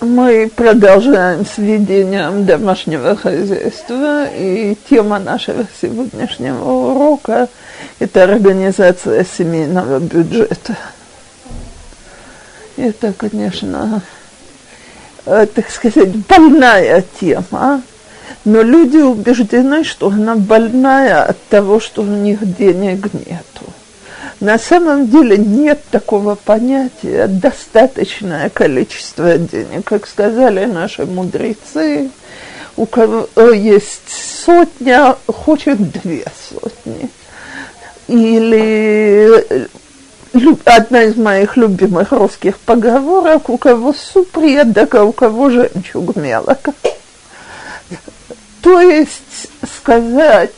Мы продолжаем с ведением домашнего хозяйства, и тема нашего сегодняшнего урока – это организация семейного бюджета. Это, конечно, э, так сказать, больная тема, но люди убеждены, что она больная от того, что у них денег нету. На самом деле нет такого понятия достаточное количество денег. Как сказали наши мудрецы, у кого есть сотня, хочет две сотни. Или одна из моих любимых русских поговорок, у кого суп редок, а у кого жемчуг мелок. То есть сказать,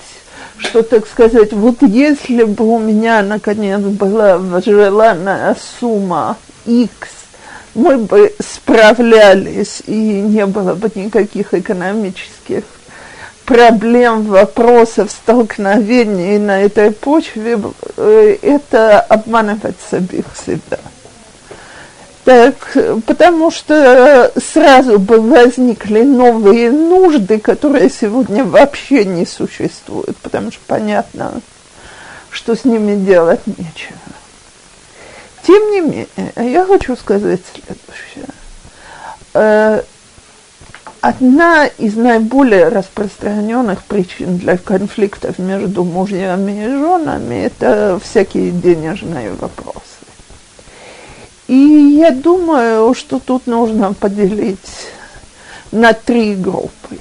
что, так сказать, вот если бы у меня, наконец, была желанная сумма X, мы бы справлялись, и не было бы никаких экономических проблем, вопросов, столкновений на этой почве, э, это обманывать самих себя. Так, потому что сразу бы возникли новые нужды, которые сегодня вообще не существуют, потому что понятно, что с ними делать нечего. Тем не менее, я хочу сказать следующее. Э, одна из наиболее распространенных причин для конфликтов между мужьями и женами – это всякие денежные вопросы. И я думаю, что тут нужно поделить на три группы.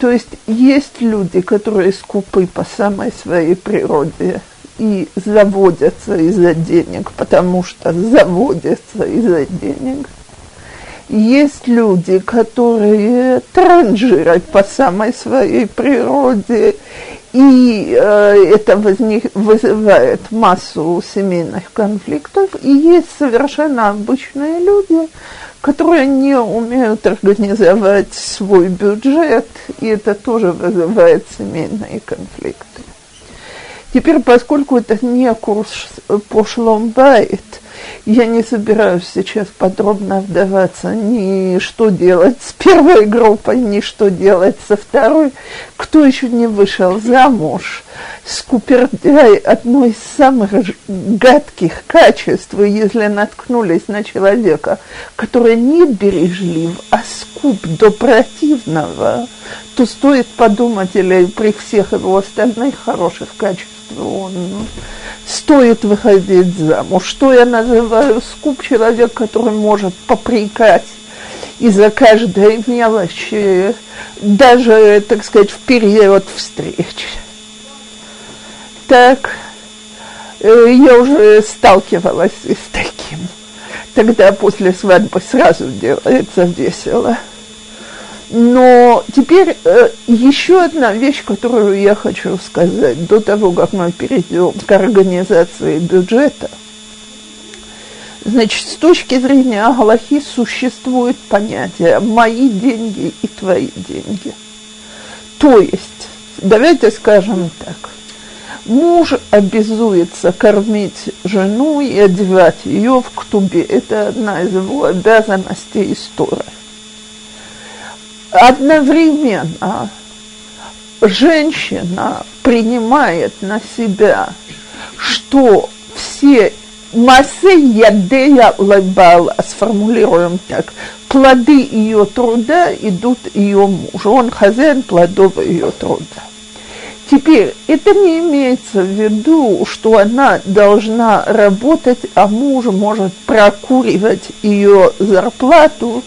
То есть есть люди, которые скупы по самой своей природе и заводятся из-за денег, потому что заводятся из-за денег. Есть люди, которые транжиры по самой своей природе и э, это возник, вызывает массу семейных конфликтов. И есть совершенно обычные люди, которые не умеют организовать свой бюджет, и это тоже вызывает семейные конфликты. Теперь, поскольку это не курс по шломбайт, я не собираюсь сейчас подробно вдаваться ни что делать с первой группой, ни что делать со второй. Кто еще не вышел замуж, скупердяй одно из самых гадких качеств, если наткнулись на человека, который не бережлив, а скуп до противного, то стоит подумать, или при всех его остальных хороших качествах, он стоит выходить замуж. Что я называю скуп человек, который может попрекать из-за каждой мелочи, даже, так сказать, в период встречи. Так, э, я уже сталкивалась с таким. Тогда после свадьбы сразу делается весело. Но теперь э, еще одна вещь, которую я хочу сказать до того, как мы перейдем к организации бюджета. Значит, с точки зрения Аллахи существует понятие «мои деньги и твои деньги». То есть, давайте скажем так, муж обязуется кормить жену и одевать ее в ктубе. Это одна из его обязанностей истории одновременно женщина принимает на себя, что все массы ядея лайбала, сформулируем так, плоды ее труда идут ее мужу, он хозяин плодов ее труда. Теперь, это не имеется в виду, что она должна работать, а муж может прокуривать ее зарплату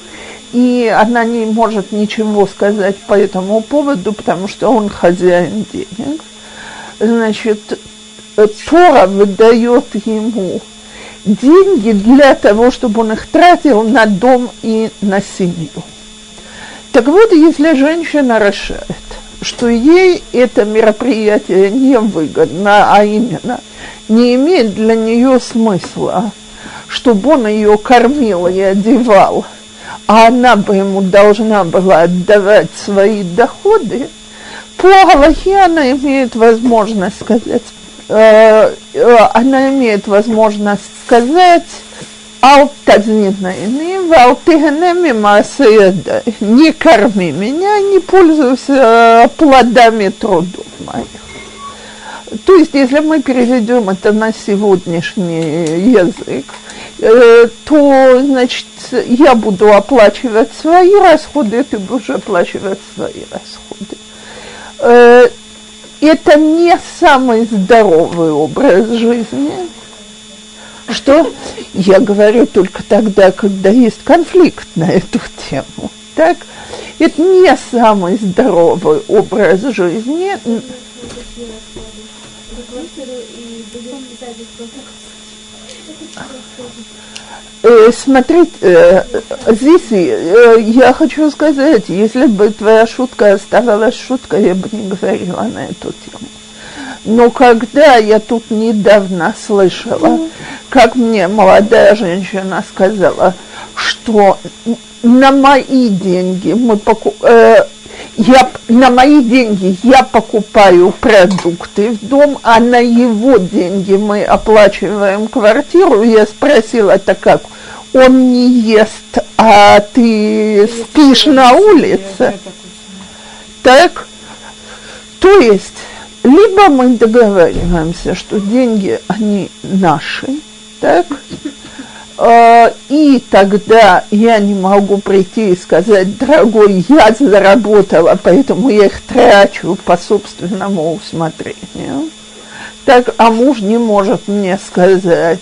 и она не может ничего сказать по этому поводу, потому что он хозяин денег. Значит, Тора выдает ему деньги для того, чтобы он их тратил на дом и на семью. Так вот, если женщина решает, что ей это мероприятие не выгодно, а именно не имеет для нее смысла, чтобы он ее кормил и одевал – а она бы ему должна была отдавать свои доходы, по Галахе она имеет возможность сказать, она имеет возможность сказать, Ал тазнитнаины, вал тыганеми масаяда. Не корми меня, не пользуйся плодами трудов моих. То есть, если мы переведем это на сегодняшний язык, э, то, значит, я буду оплачивать свои расходы, ты будешь оплачивать свои расходы. Это не самый здоровый образ жизни. Что я говорю только тогда, когда есть конфликт на эту тему. Так? Это не самый здоровый образ жизни. Э, смотрите, э, здесь э, я хочу сказать, если бы твоя шутка оставалась шуткой, я бы не говорила на эту тему. Но когда я тут недавно слышала, как мне молодая женщина сказала, что на мои деньги мы покупаем, я, на мои деньги я покупаю продукты в дом, а на его деньги мы оплачиваем квартиру. Я спросила, это как? Он не ест, а ты спишь на улице. Так? То есть, либо мы договариваемся, что деньги, они наши, так? А, и тогда я не могу прийти и сказать, дорогой, я заработала, поэтому я их трачу по собственному усмотрению. Так, а муж не может мне сказать,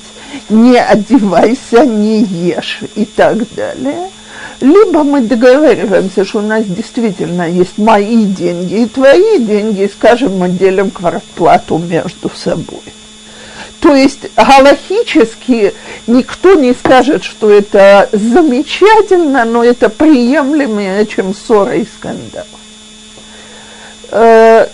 не одевайся, не ешь и так далее. Либо мы договариваемся, что у нас действительно есть мои деньги и твои деньги, и скажем, мы делим квартплату между собой. То есть галахически никто не скажет, что это замечательно, но это приемлемее, чем ссора и скандал. Э,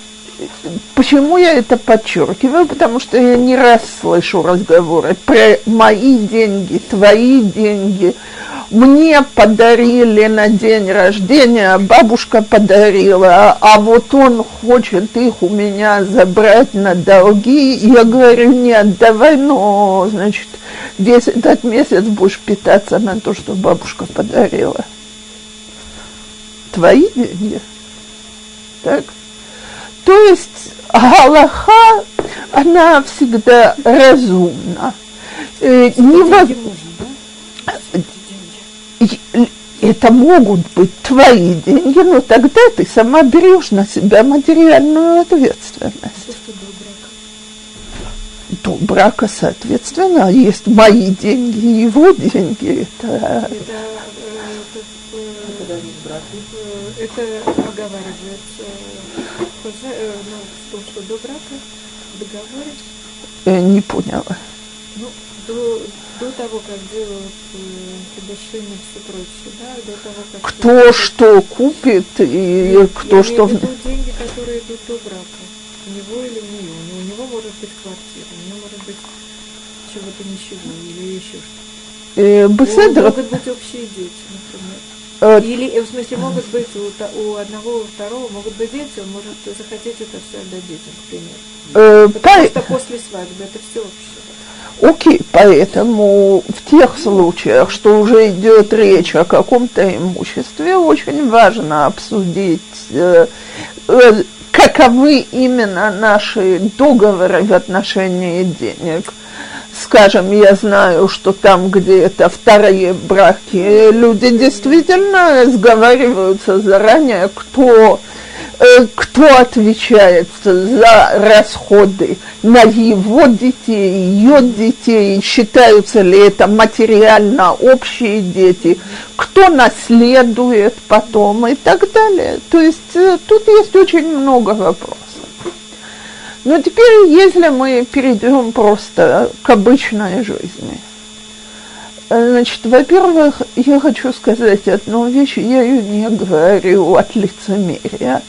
почему я это подчеркиваю? Потому что я не раз слышу разговоры про мои деньги, твои деньги, мне подарили на день рождения, бабушка подарила, а вот он хочет их у меня забрать на долги. Я говорю, нет, давай, но, значит, весь этот месяц будешь питаться на то, что бабушка подарила. Твои деньги. Так? То есть Галаха, она всегда разумна. Э, не во это могут быть твои деньги, но тогда ты сама берешь на себя материальную ответственность. До брака, соответственно, есть мои деньги, его деньги. Это, это, это, это оговаривается ну, в том, что до брака в договоре? Не поняла. Ну, до, до того, как делают соглашение и все прочее, да, до того, как... Кто что купит и Нет, кто я что... имею в деньги, которые идут до брака. У него или у нее. У него может быть квартира, у него может быть чего-то ничего или еще что-то. Э, Беседра, Могут быть общие дети, например. э, Или, э, в смысле, могут быть у, у одного, у второго, могут быть дети, он может захотеть это все отдать детям, к примеру. э, Потому по- что после свадьбы это все вообще. Окей, поэтому в тех случаях, что уже идет речь о каком-то имуществе, очень важно обсудить, э, э, каковы именно наши договоры в отношении денег. Скажем, я знаю, что там, где это вторые браки, люди действительно сговариваются заранее, кто кто отвечает за расходы на его детей, ее детей, считаются ли это материально общие дети, кто наследует потом и так далее. То есть э, тут есть очень много вопросов. Но теперь, если мы перейдем просто к обычной жизни, э, Значит, во-первых, я хочу сказать одну вещь, я ее не говорю от лицемерия.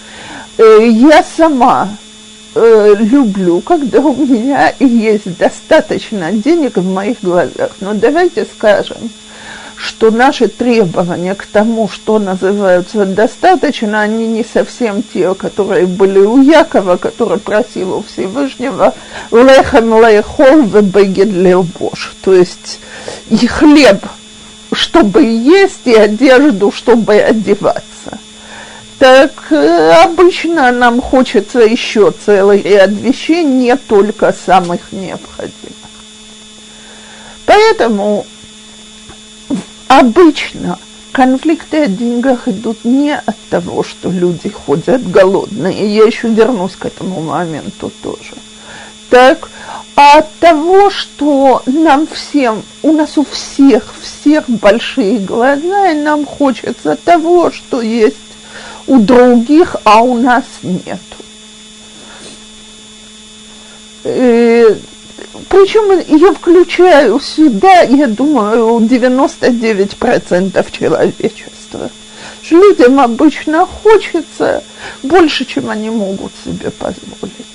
Э, Я сама э, люблю, когда у меня есть достаточно денег в моих глазах. Но давайте скажем, что наши требования к тому, что называются достаточно, они не совсем те, которые были у Якова, который просил у Всевышнего «Лехем лехол вебегед лелбош», то есть и хлеб, чтобы есть, и одежду, чтобы одеваться. Так э, обычно нам хочется еще целый ряд вещей, не только самых необходимых. Поэтому Обычно конфликты о деньгах идут не от того, что люди ходят голодные, я еще вернусь к этому моменту тоже, так, а от того, что нам всем, у нас у всех, всех большие глаза, и нам хочется того, что есть у других, а у нас нету. Э, причем я включаю сюда, я думаю, 99% человечества. Людям обычно хочется больше, чем они могут себе позволить.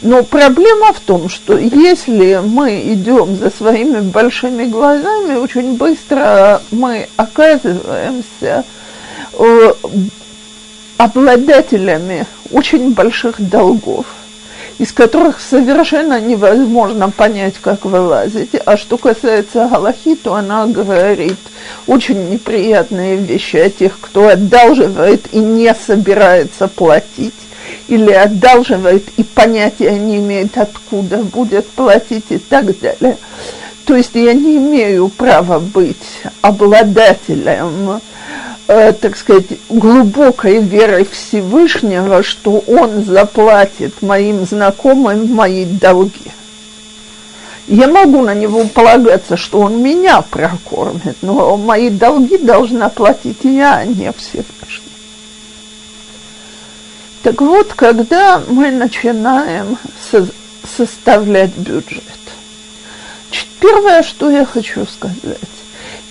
Но проблема в том, что если мы идем за своими большими глазами, очень быстро мы оказываемся э, обладателями очень больших долгов из которых совершенно невозможно понять, как вылазить. А что касается Галахи, то она говорит очень неприятные вещи о тех, кто одалживает и не собирается платить, или одалживает и понятия не имеет, откуда будет платить и так далее. То есть я не имею права быть обладателем э, так сказать, глубокой верой Всевышнего, что он заплатит моим знакомым мои долги. Я могу на него полагаться, что он меня прокормит, но мои долги должна платить я, а не Всевышний. Так вот, когда мы начинаем со- составлять бюджет, первое, что я хочу сказать,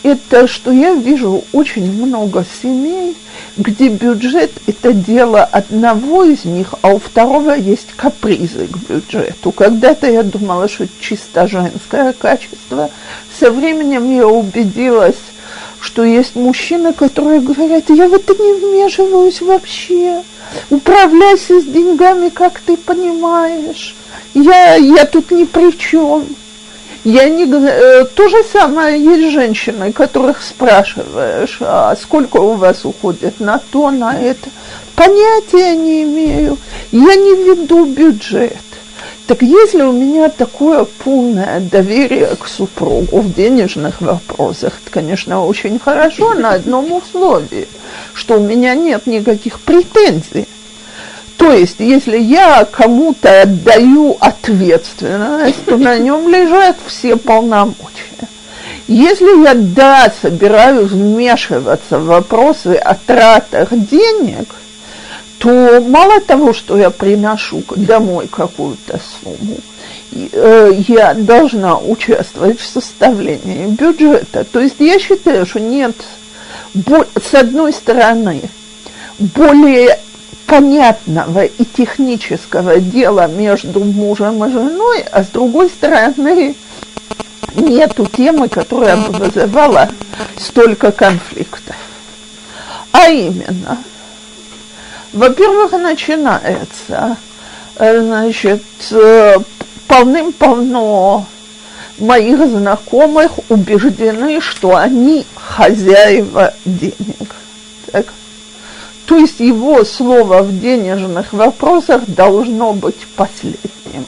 это что я вижу очень много семей, где бюджет – это дело одного из них, а у второго есть капризы к бюджету. Когда-то я думала, что это чисто женское качество. Со временем я убедилась, что есть мужчины, которые говорят, я в это не вмешиваюсь вообще, управляйся с деньгами, как ты понимаешь, я, я тут ни при чем. Я не, э, то же самое есть женщины, которых спрашиваешь, а сколько у вас уходит на то, на это. Понятия не имею. Я не веду бюджет. Так если у меня такое полное доверие к супругу в денежных вопросах, это, конечно, очень хорошо на одном условии, что у меня нет никаких претензий. То есть, если я кому-то отдаю ответственность, то на нем лежат все полномочия. Если я, да, собираюсь вмешиваться в вопросы о тратах денег, то мало того, что я приношу домой какую-то сумму, э, я должна участвовать в составлении бюджета. То есть я считаю, что нет, с одной стороны, более понятного и технического дела между мужем и женой, а с другой стороны нету темы, которая бы вызывала столько конфликтов. А именно, во-первых, начинается, э, значит, э, полным-полно моих знакомых убеждены, что они хозяева денег. Так? То есть его слово в денежных вопросах должно быть последним.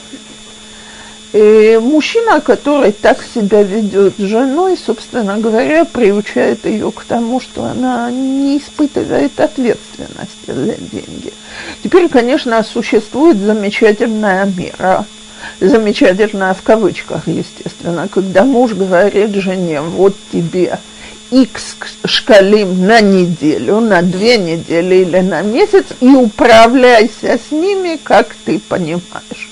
И мужчина, который так себя ведет с женой, собственно говоря, приучает ее к тому, что она не испытывает ответственности за деньги. Теперь, конечно, существует замечательная мера, замечательная в кавычках, естественно, когда муж говорит жене, вот тебе X шкалим на неделю, на две недели или на месяц и управляйся с ними, как ты понимаешь.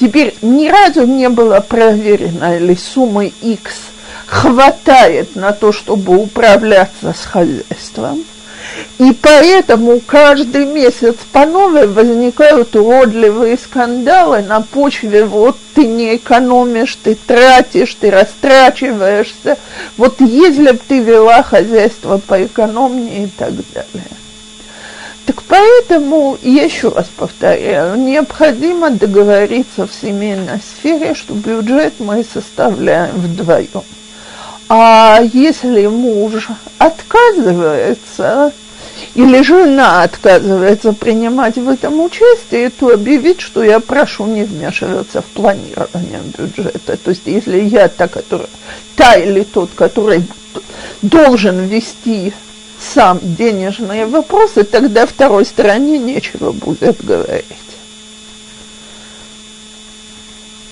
Теперь ни разу не было проверено, или суммы X хватает на то, чтобы управляться с хозяйством. И поэтому каждый месяц по новой возникают уродливые скандалы на почве вот ты не экономишь, ты тратишь, ты растрачиваешься. Вот если бы ты вела хозяйство поэкономнее и так далее. Так поэтому, еще раз повторяю, необходимо договориться в семейной сфере, что бюджет мы составляем вдвоем. А если муж отказывается, или жена отказывается принимать в этом участие, то объявить, что я прошу не вмешиваться в планирование бюджета. То есть если я та, которая, та или тот, который должен вести сам денежные вопросы, тогда второй стороне нечего будет говорить.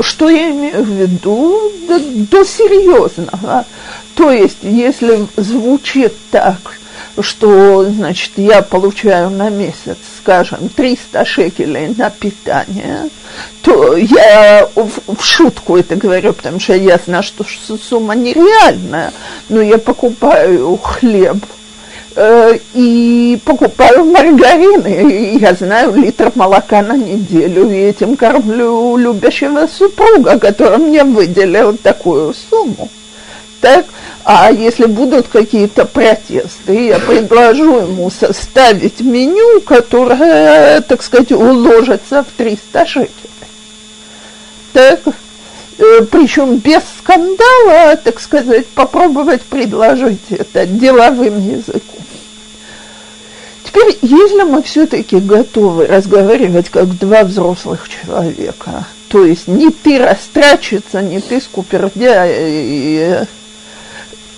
Что я имею в виду? До, до серьезного. То есть, если звучит так, что, значит, я получаю на месяц, скажем, 300 шекелей на питание, то я в, в шутку это говорю, потому что я знаю, что сумма нереальная, но я покупаю хлеб э, и покупаю маргарин, и я знаю литр молока на неделю, и этим кормлю любящего супруга, который мне выделил такую сумму. Так, а если будут какие-то протесты, я предложу ему составить меню, которое, так сказать, уложится в 300 шекелей. Так, э, причем без скандала, так сказать, попробовать предложить это деловым языком. Теперь, если мы все-таки готовы разговаривать как два взрослых человека, то есть не ты растрачиться, не ты скупердя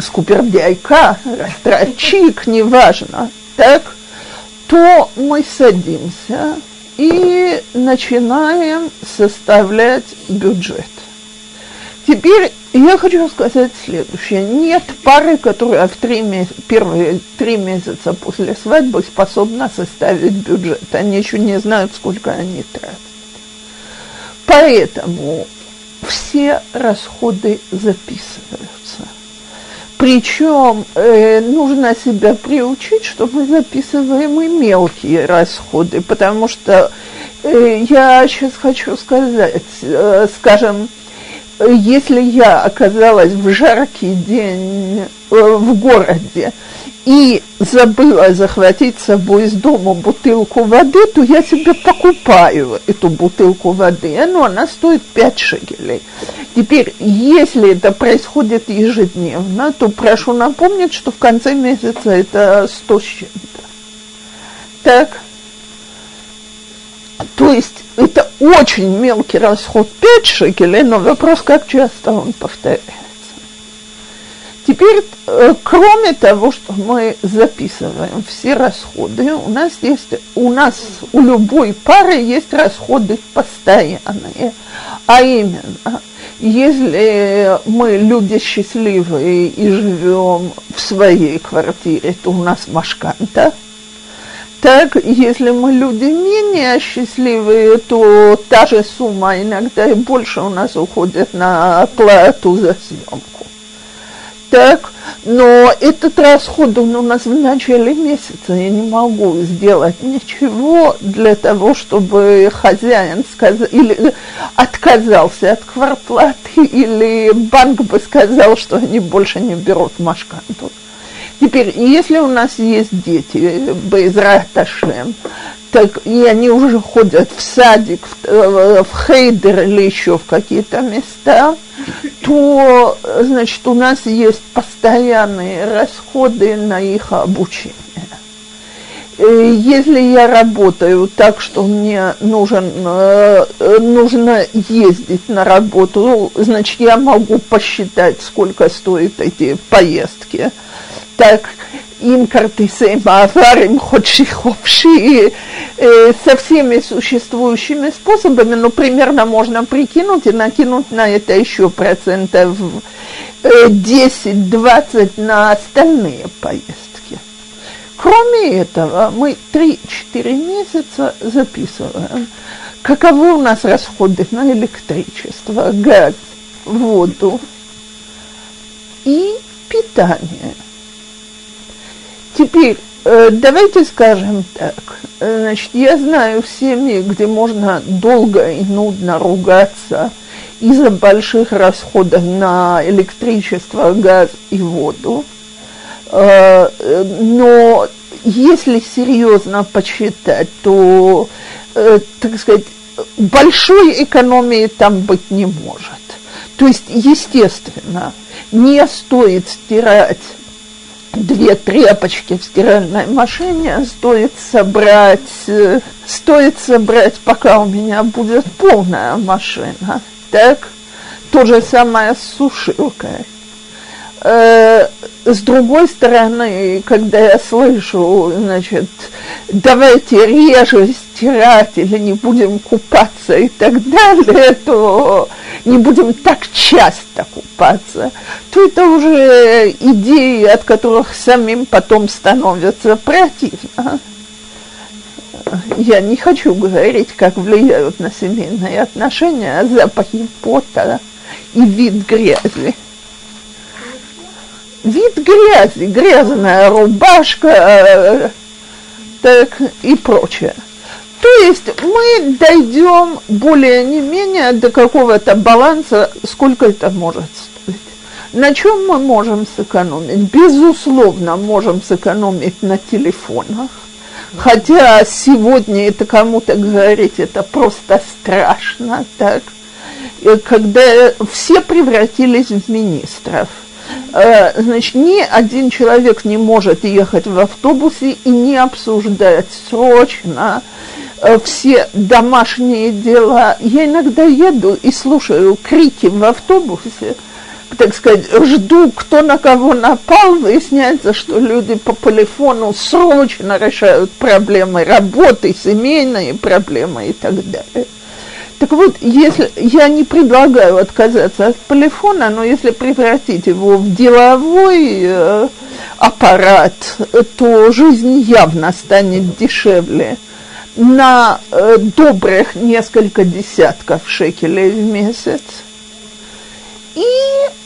скупердяйка, растратчик, неважно, так, то мы садимся и начинаем составлять бюджет. Теперь я хочу сказать следующее. Нет пары, которая в три меся, первые три месяца после свадьбы способна составить бюджет. Они еще не знают, сколько они тратят. Поэтому все расходы записываются. Причем э, нужно себя приучить, что мы записываем и мелкие расходы, потому что э, я сейчас хочу сказать, э, скажем, если я оказалась в жаркий день э, в городе и забыла захватить с собой из дома бутылку воды, то я себе покупаю эту бутылку воды, но она стоит 5 шекелей. Теперь, если это происходит ежедневно, то прошу напомнить, что в конце месяца это 100 с чем-то. Так, то есть это очень мелкий расход 5 шекелей, но вопрос, как часто он повторяется. Теперь, э, кроме того, что мы записываем все расходы, у нас есть, у нас у любой пары есть расходы постоянные, а именно, если мы люди счастливые и живем в своей квартире, то у нас машканта. Так, если мы люди менее счастливые, то та же сумма, иногда и больше у нас уходит на оплату за съемку так, но этот расход он у нас в начале месяца, я не могу сделать ничего для того, чтобы хозяин сказал, или отказался от квартплаты, или банк бы сказал, что они больше не берут машканту. Теперь, если у нас есть дети, Безрат Ашем, так и они уже ходят в садик, в, э, в хейдер или еще в какие-то места, то, значит, у нас есть постоянные расходы на их обучение. Э, если я работаю так, что мне нужен, э, нужно ездить на работу, значит, я могу посчитать, сколько стоят эти поездки так им картисы Мавар, им ходши хопши, э, со всеми существующими способами, ну, примерно можно прикинуть и накинуть на это еще процентов э, 10-20 на остальные поездки. Кроме этого, мы 3-4 месяца записываем, каковы у нас расходы на электричество, газ, воду и питание – Теперь, Э, давайте скажем так. Значит, я знаю семьи, где можно долго и нудно ругаться из-за больших расходов на электричество, газ и воду. Э, но если серьезно почитать, то, э, так сказать, большой экономии там быть не может. То есть, естественно, не стоит стирать две тряпочки в стиральной машине, стоит собрать, э, стоит собрать, пока у меня будет полная машина. Так? То же самое с сушилкой. Э, с другой стороны, когда я слышу, значит, давайте реже стирать или не будем купаться и так далее, то не будем так часто купаться, то это уже идеи, от которых самим потом становится противно. Я не хочу говорить, как влияют на семейные отношения запахи пота и вид грязи вид грязи, грязная рубашка э, так, и прочее. То есть мы дойдем более не менее до какого-то баланса, сколько это может стоить. На чем мы можем сэкономить? Безусловно, можем сэкономить на телефонах. Хотя сегодня это кому-то говорить, это просто страшно, так? Когда все превратились в министров – значит, ни один человек не может ехать в автобусе и не обсуждать срочно э, все домашние дела. Я иногда еду и слушаю крики в автобусе, так сказать, жду, кто на кого напал, выясняется, что люди по телефону срочно решают проблемы работы, семейные проблемы и так далее. Так вот, если я не предлагаю отказаться от полифона, но если превратить его в деловой э, аппарат, то жизнь явно станет дешевле на э, добрых несколько десятков шекелей в месяц. И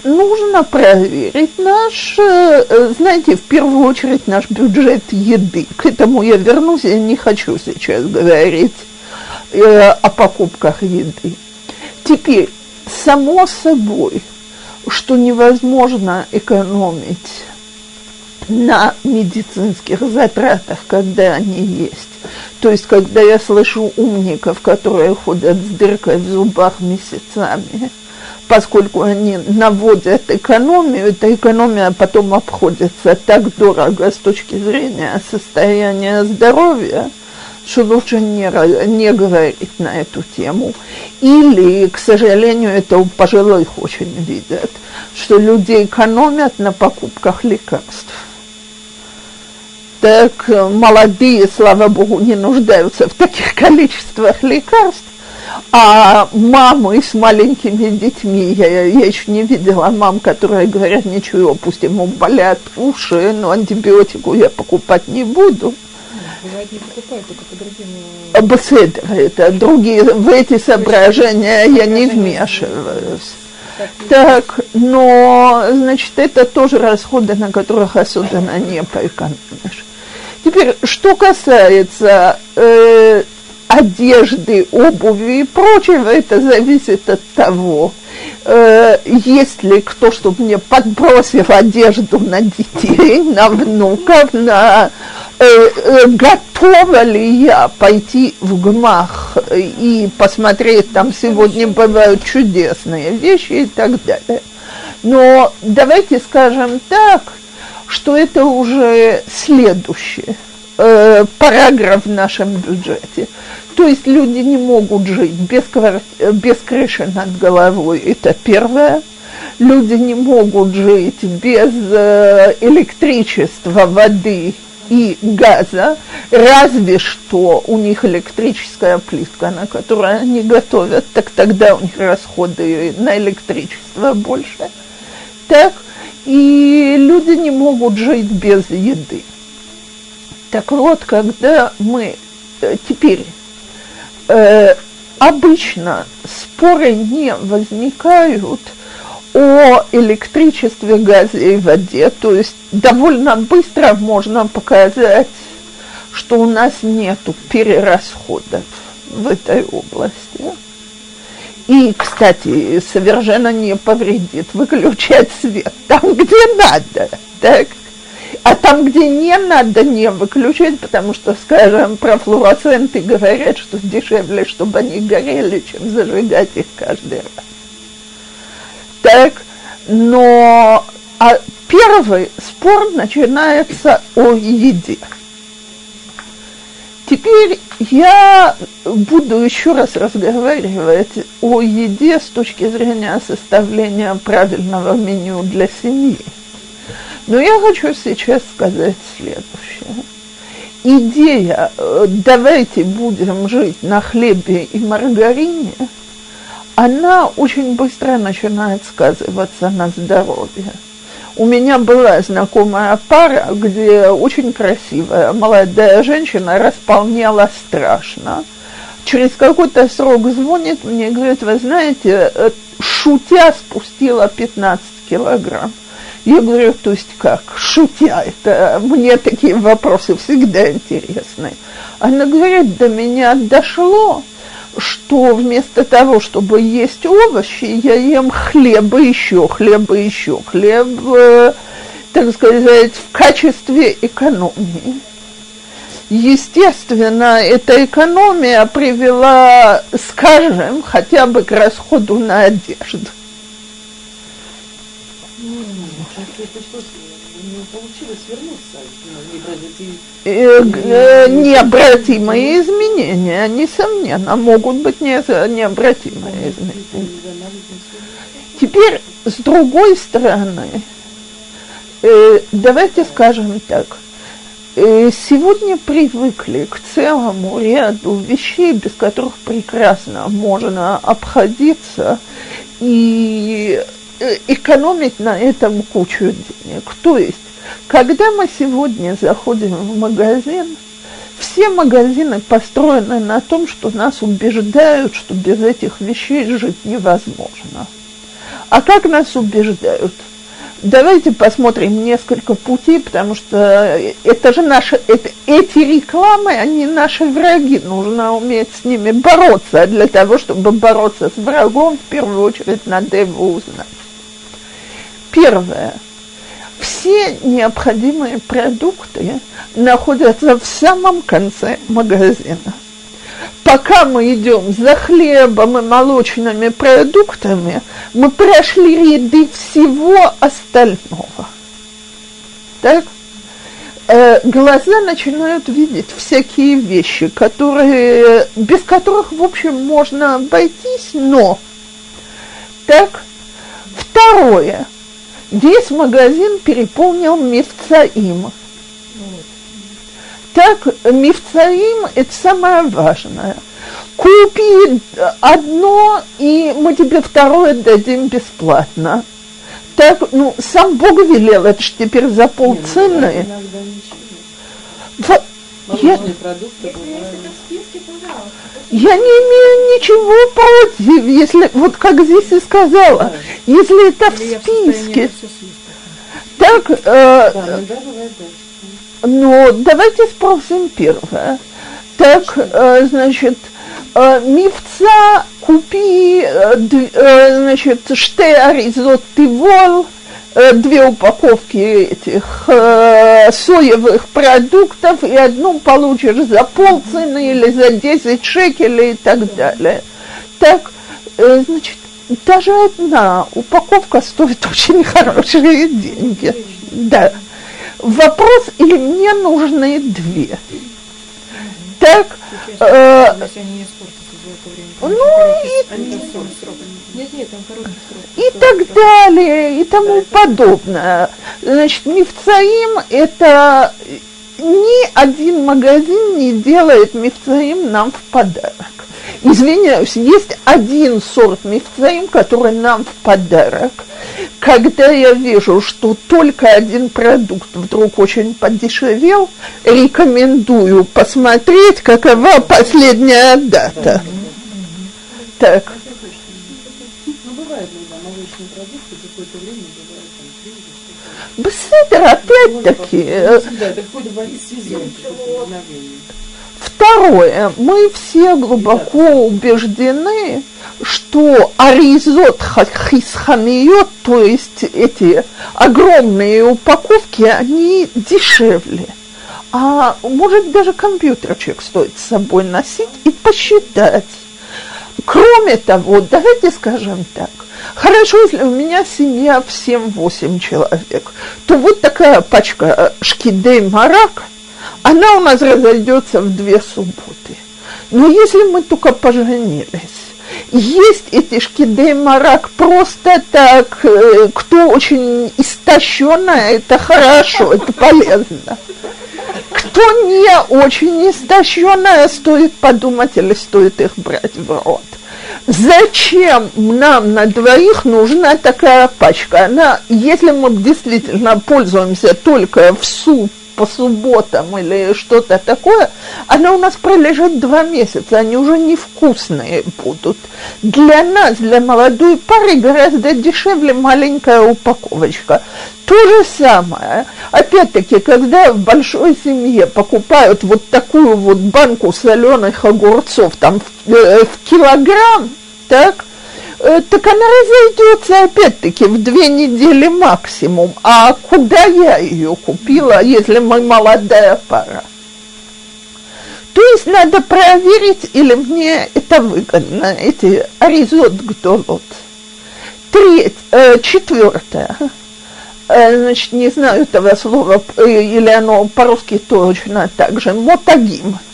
нужно проверить наш, э, знаете, в первую очередь наш бюджет еды. К этому я вернусь, я не хочу сейчас говорить э, о покупках еды. Теперь, само собой, что невозможно экономить на медицинских затратах, когда они есть. То есть, когда я слышу умников, которые ходят с дыркой в зубах месяцами, поскольку они наводят экономию, эта экономия потом обходится так дорого с точки зрения состояния здоровья – что лучше не, не говорить на эту тему. Или, к сожалению, это у пожилых очень видят, что люди экономят на покупках лекарств. Так молодые, слава богу, не нуждаются в таких количествах лекарств, а мамы с маленькими детьми, я, я еще не видела мам, которые говорят, ничего, пусть ему болят уши, но антибиотику я покупать не буду – Бывает, не покупают, только по другим... Беседер, это другие, в эти соображения я не вмешиваюсь. Так, но, значит, это тоже расходы, на которых особенно не поэкономишь. Теперь, что касается э, одежды, обуви и прочего, это зависит от того, э, ли кто, чтобы мне подбросил одежду на детей, на внуков, на э, э, готова ли я пойти в ГМАХ и посмотреть, там сегодня бывают чудесные вещи и так далее. Но давайте скажем так, что это уже следующий э, параграф в нашем бюджете. То есть люди не могут жить без, без крыши над головой, это первое. Люди не могут жить без э, электричества, воды и газа, разве что у них электрическая плитка, на которой они готовят, так тогда у них расходы на электричество больше. Так, и люди не могут жить без еды. Так вот, когда мы э, теперь э, обычно споры не возникают о электричестве, газе и воде. То есть довольно быстро можно показать, что у нас нет перерасходов в этой области. И, кстати, совершенно не повредит выключать свет там, где надо. Так? А там, где не надо, не выключать, потому что, скажем, про флуоресценты говорят, что дешевле, чтобы они горели, чем зажигать их каждый раз. Так, но а первый спор начинается о еде. Теперь я буду еще раз разговаривать о еде с точки зрения составления правильного меню для семьи. Но я хочу сейчас сказать следующее. Идея «давайте будем жить на хлебе и маргарине», она очень быстро начинает сказываться на здоровье. У меня была знакомая пара, где очень красивая молодая женщина располнела страшно. Через какой-то срок звонит мне и говорит, вы знаете, э, шутя спустила 15 килограмм. Я говорю, то есть как? Шутя, это мне такие вопросы всегда интересны. Она говорит, до меня дошло, что вместо того, чтобы есть овощи, я ем хлеба еще, хлеба еще, хлеб, э, так сказать, в качестве экономии. Естественно, эта экономия привела, скажем, хотя бы к расходу на одежду. Получилось вернуться, необратимые изменения, несомненно, могут быть необратимые изменения. Теперь, с другой стороны, э, давайте скажем так, э, сегодня привыкли к целому ряду вещей, без которых прекрасно можно обходиться, и экономить на этом кучу денег. То есть когда мы сегодня заходим в магазин, все магазины построены на том, что нас убеждают, что без этих вещей жить невозможно. А как нас убеждают? Давайте посмотрим несколько путей, потому что это же наши, это, эти рекламы, они наши враги, нужно уметь с ними бороться. Для того, чтобы бороться с врагом, в первую очередь надо его узнать. Первое – все необходимые продукты находятся в самом конце магазина. Пока мы идем за хлебом и молочными продуктами, мы прошли ряды всего остального. Так? Э, глаза начинают видеть всякие вещи, которые, без которых, в общем, можно обойтись, но так. Второе – Весь магазин переполнил мифцаим. Так, мифцаим – это самое важное. Купи одно, и мы тебе второе дадим бесплатно. Так, ну, сам Бог велел, это же теперь за полцены. В... Я... я не имею ничего против, если, вот как здесь и сказала, если это в списке. Так, э, ну, давайте спросим первое. Так, э, значит, э, мифца купи, э, э, значит, ште аризот тивол, Э, две упаковки этих э, соевых продуктов и одну получишь за полцены или за 10 шекелей и так далее. Так, э, значит, даже одна упаковка стоит очень хорошие деньги. Да. Вопрос, или мне нужны две. Так, э, ну, и, нет, нет, там короткий срок. И так далее, и тому подобное. Значит, мифцаим – это ни один магазин не делает мифцаим нам в подарок. Извиняюсь, есть один сорт мифцаим, который нам в подарок. Когда я вижу, что только один продукт вдруг очень подешевел, рекомендую посмотреть, какова последняя дата. Так. какое-то время бывает там три или что-то. Беседер, опять-таки, э, Да, сезон, какое-то мгновение. Второе, мы все глубоко убеждены, что аризот хисхамиот, то есть эти огромные упаковки, они дешевле. А может даже компьютерчик стоит с собой носить и посчитать. Кроме того, давайте скажем так, хорошо, если у меня семья в 7-8 человек, то вот такая пачка шкидей марак – она у нас разойдется в две субботы. Но если мы только поженились, есть эти шкидей марак просто так, э, кто очень истощенная, это хорошо, это полезно. Кто не очень истощенная, стоит подумать или стоит их брать в рот. Зачем нам на двоих нужна такая пачка? Она, если мы действительно пользуемся только в суп по субботам или что-то такое, она у нас пролежит два месяца, они уже невкусные будут. Для нас, для молодой пары, гораздо дешевле маленькая упаковочка. То же самое, опять-таки, когда в большой семье покупают вот такую вот банку соленых огурцов, там в, э, в килограмм, так, так она разойдется опять-таки в две недели максимум. А куда я ее купила, если мы молодая пара? То есть надо проверить, или мне это выгодно, эти аризот гдолот. Треть, э, четвертое, э, значит, не знаю этого слова, э, или оно по-русски точно так же, мотагим – Э,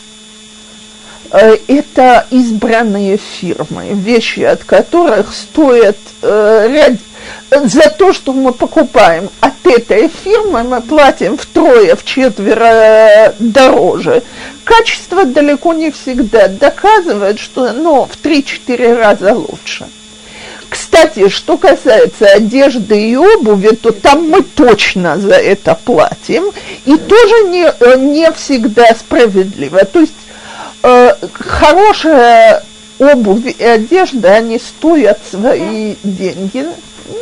это избранные фирмы, вещи от которых стоят э, за то, что мы покупаем от этой фирмы, мы платим втрое, в четверо дороже. Качество далеко не всегда доказывает, что оно в 3-4 раза лучше. Кстати, что касается одежды и обуви, то там мы точно за это платим, и тоже не, э, не всегда справедливо. То есть э, хорошая обувь и одежда, они стоят свои деньги.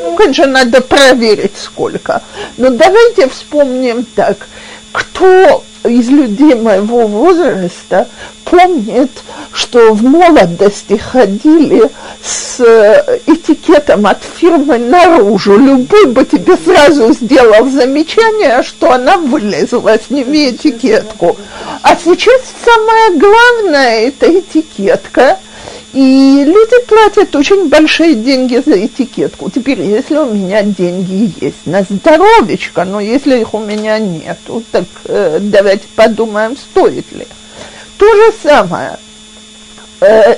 Ну, конечно, надо проверить сколько. Но давайте вспомним так, кто из людей моего возраста помнит, что в молодости ходили с э, этикетом от фирмы наружу. Любой бы тебе сразу сделал замечание, что она вылезла, сними этикетку. А сейчас самое главное – это этикетка – и люди платят очень большие деньги за этикетку. Теперь, если у меня деньги есть на здоровечко, но если их у меня нет, так э, давайте подумаем, стоит ли. То же самое. Э,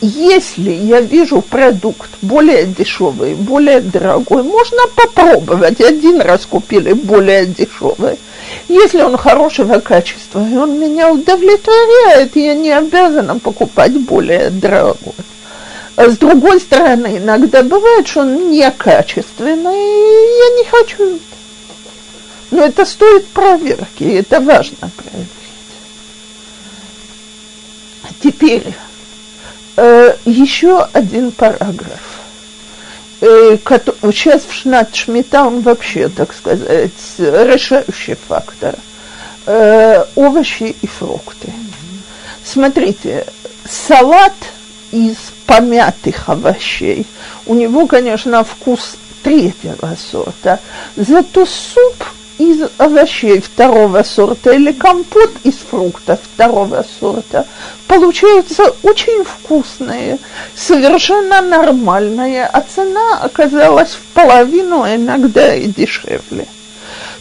если я вижу продукт более дешевый, более дорогой, можно попробовать. Один раз купили более дешевый. Если он хорошего качества, и он меня удовлетворяет, я не обязана покупать более дорогой. С другой стороны, иногда бывает, что он некачественный, и я не хочу. Но это стоит проверки, это важно проверить. Теперь э, еще один параграф сейчас в Шнат Шмита он вообще, так сказать, решающий фактор. Э, овощи и фрукты. Смотрите, салат из помятых овощей, у него, конечно, вкус третьего сорта, зато суп из овощей второго сорта или компот из фруктов второго сорта получаются очень вкусные, совершенно нормальные, а цена оказалась в половину, а иногда и дешевле.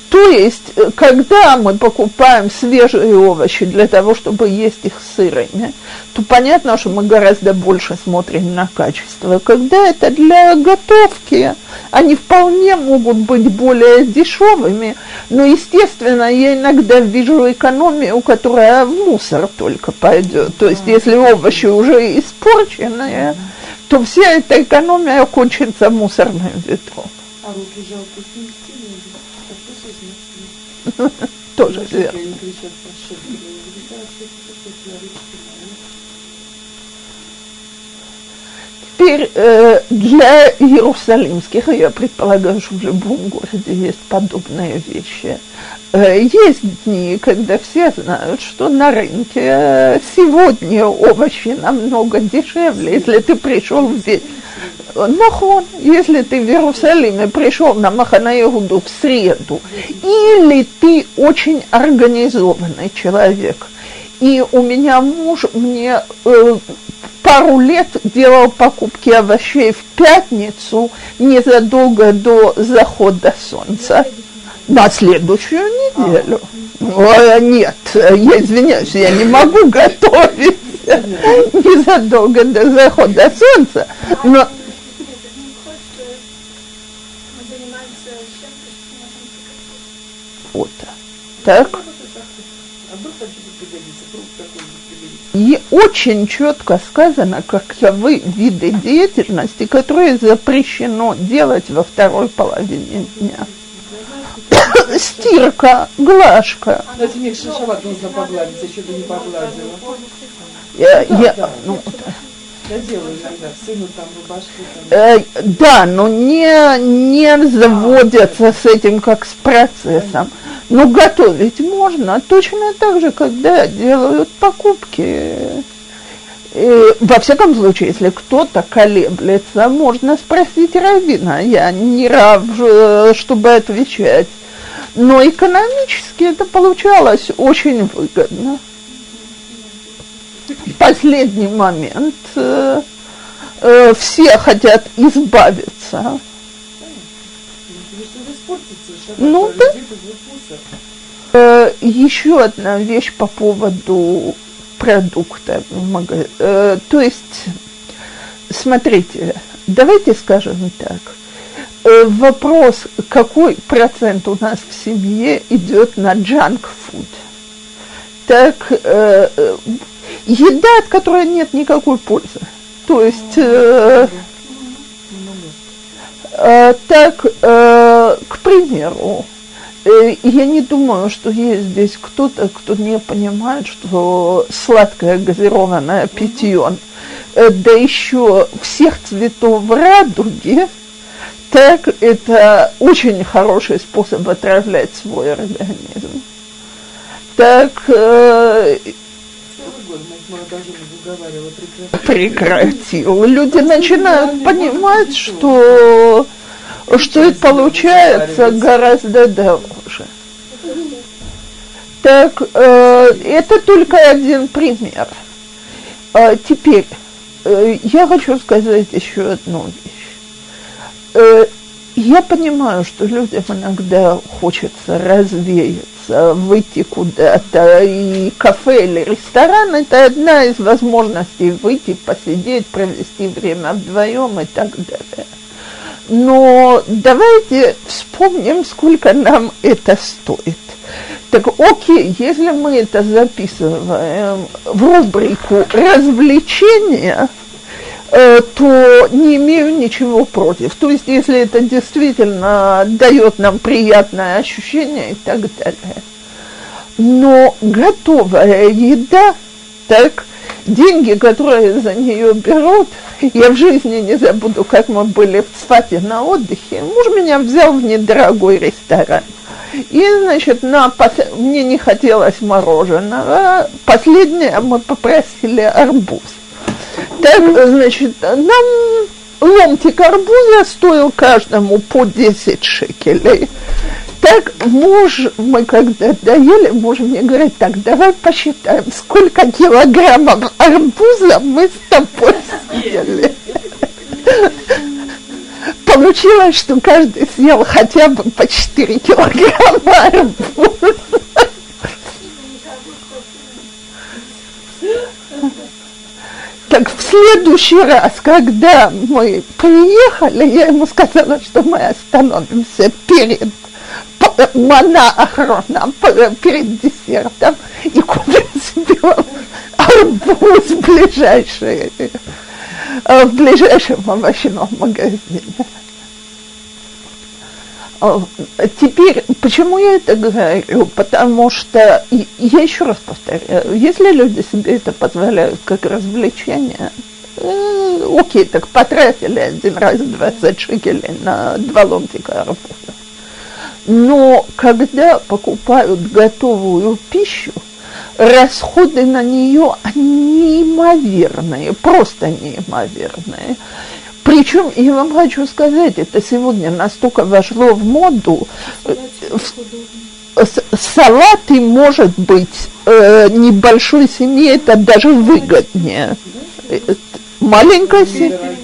То есть, э, когда мы покупаем свежие овощи для того, чтобы есть их сырыми, то понятно, что мы гораздо больше смотрим на качество. Когда это для готовки, они вполне могут быть более дешевыми, но, естественно, я иногда вижу экономию, которая в мусор только пойдет. То есть, если овощи уже испорченные, то вся эта экономия кончится мусорным ведром. А руки жалко Тоже верно. Теперь э, для иерусалимских, я предполагаю, что в любом городе есть подобные вещи, э, есть дни, когда все знают, что на рынке э, сегодня овощи намного дешевле, если ты пришел в день. Нахон, если ты в Иерусалиме пришел на Маханаегуду в среду, или ты очень организованный человек, и у меня муж мне э, пару лет делал покупки овощей в пятницу, незадолго до захода солнца, на следующую неделю. О, нет, я извиняюсь, я не могу готовить незадолго до захода солнца, но... Вот так. И очень четко сказано, каковы виды деятельности, которые запрещено делать во второй половине дня. Стирка, глажка. На тебе шишават нужно погладить, а что-то не погладила. Я, я, ну, Я Э, да, но не, не заводятся с этим как с процессом. Но готовить можно точно так же, когда делают покупки. И, во всяком случае, если кто-то колеблется, можно спросить Равина. Я не рав, э, чтобы отвечать. Но экономически это получалось очень выгодно. Последний момент. Э, э, все хотят избавиться. Ну да. Э, еще одна вещь по поводу продукта. Э, то есть, смотрите, давайте скажем так. Э, вопрос, какой процент у нас в семье идет на food. Так, э, э, еда, от которой нет никакой пользы. То есть, э, э, так, э, к примеру, Э, я не думаю, что есть здесь кто-то, кто не понимает, что сладкое газированное питье, э, да еще всех цветов радуги, так это очень хороший способ отравлять свой организм. Так э, прекратил. Люди начинают понимать, что что это получается гораздо дороже. Так, э, это только один пример. А теперь, э, я хочу сказать еще одну вещь. Я понимаю, что людям иногда хочется развеяться, выйти куда-то, и кафе или ресторан – это одна из возможностей выйти, посидеть, провести время вдвоем и так далее. Но давайте вспомним, сколько нам это стоит. Так окей, если мы это записываем в рубрику развлечения, то не имею ничего против. То есть, если это действительно дает нам приятное ощущение и так далее. Но готовая еда, так, деньги, которые за нее берут, я в жизни не забуду, как мы были в Цфате на отдыхе. Муж меня взял в недорогой ресторан. И, значит, на пос... мне не хотелось мороженого. Последнее мы попросили арбуз. Так, значит, нам ломтик арбуза стоил каждому по 10 шекелей. Так муж, мы когда доели, муж мне говорит, так, давай посчитаем, сколько килограммов арбуза мы с тобой съели. Получилось, что каждый съел хотя бы по 4 килограмма арбуза. Так в следующий раз, когда мы приехали, я ему сказала, что мы остановимся перед мана охрана перед десертом и купим себе арбуз ближайший, в ближайшем овощном магазине. Теперь, почему я это говорю? Потому что, я еще раз повторяю, если люди себе это позволяют как развлечение, э, окей, так потратили один раз 20 шекелей на два ломтика арбуза. Но когда покупают готовую пищу, расходы на нее неимоверные, просто неимоверные. Причем, я вам хочу сказать, это сегодня настолько вошло в моду, э, салаты, может быть, э, небольшой семье это даже выгоднее. Э, маленькая семья.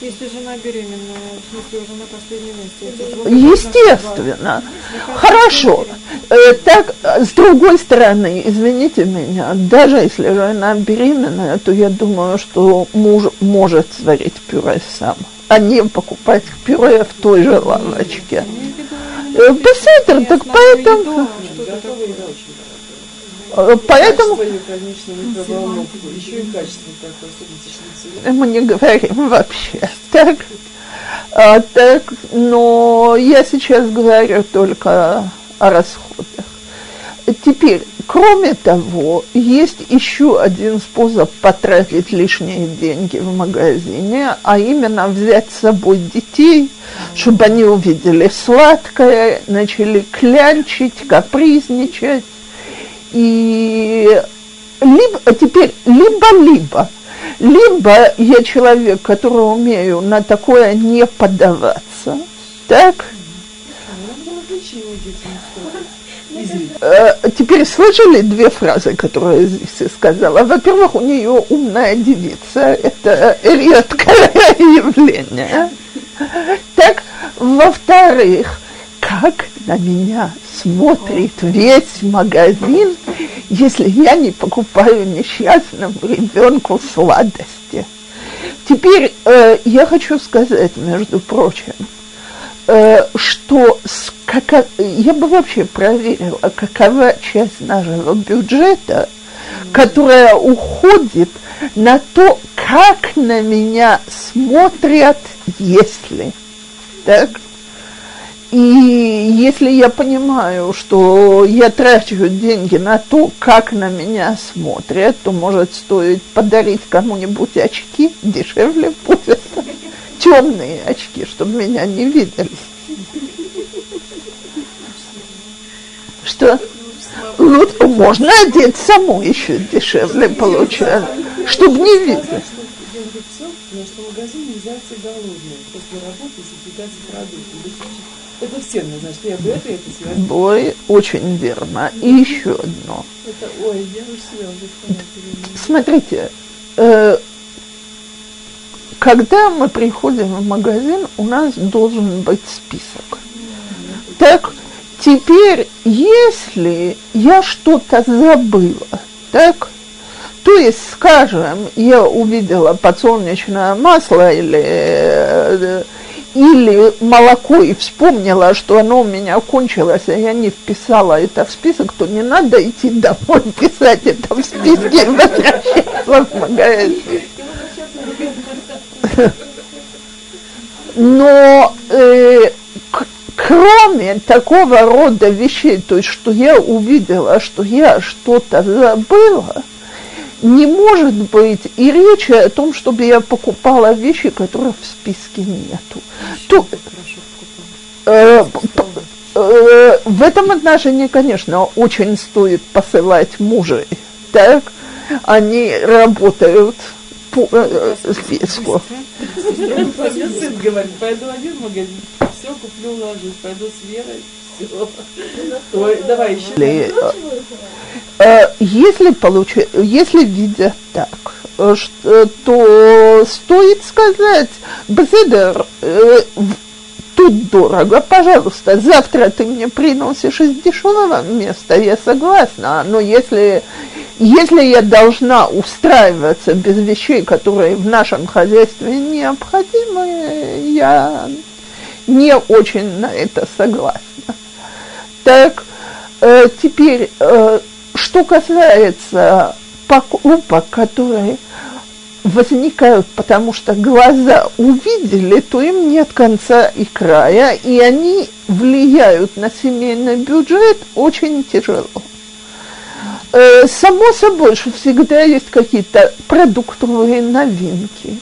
Если жена беременная, в смысле уже на последнем месте. Естественно. Хорошо. Э, так, с другой стороны, извините меня, даже если жена беременная, то я думаю, что муж может сварить пюре сам, а не покупать пюре в той же лавочке. Э, Беседер, так поэтому... Э, поэтому... Мы не говорим вообще. Так, а, так, но я сейчас говорю только о расходах. Теперь, кроме того, есть еще один способ потратить лишние деньги в магазине, а именно взять с собой детей, чтобы они увидели сладкое, начали клянчить, капризничать. И либо, теперь либо-либо, либо я человек, который умею на такое не поддаваться, так? Э, теперь слышали две фразы, которые здесь сказала. Во-первых, у нее умная девица. Это редкое явление. Так, во-вторых, как на меня смотрит весь магазин, если я не покупаю несчастному ребенку сладости. Теперь э, я хочу сказать, между прочим, э, что с, как, я бы вообще проверила, какова часть нашего бюджета, которая уходит на то, как на меня смотрят, если. Так? И если я понимаю, что я трачу деньги на то, как на меня смотрят, то может стоит подарить кому-нибудь очки, дешевле будет темные очки, чтобы меня не видели. Что? Лучше можно одеть саму еще дешевле получать, чтобы не видели. Что в магазин нельзя идти голодным. После работы запекать продукты. Это все знают, что я бы это, это связано. Ой, очень верно. И еще одно. Это, ой, я уже себя уже Смотрите, э, когда мы приходим в магазин, у нас должен быть список. Так, теперь, если я что-то забыла, так, то есть, скажем, я увидела подсолнечное масло или, э, или молоко и вспомнила, что оно у меня кончилось, а я не вписала это в список, то не надо идти домой писать это в списке и возвращаться. Но э, кроме такого рода вещей, то есть что я увидела, что я что-то забыла, не может быть и речи о том, чтобы я покупала вещи, которых в списке нету. То, э, э, в этом отношении, конечно, очень стоит посылать мужей. Так, они работают по э, списку. Сын говорит, пойду один магазин, все куплю, ложусь, пойду с Верой, все. Давай еще. Э, если, получи, если видят так, э, э, то стоит сказать, Бзедер, тут дорого, пожалуйста, завтра ты мне приносишь из дешевого места, я согласна, но если, если я должна устраиваться без вещей, которые в нашем хозяйстве необходимы, я не очень на это согласна. Так, теперь что касается покупок, которые возникают, потому что глаза увидели, то им нет конца и края, и они влияют на семейный бюджет очень тяжело. Э, само собой, что всегда есть какие-то продуктовые новинки,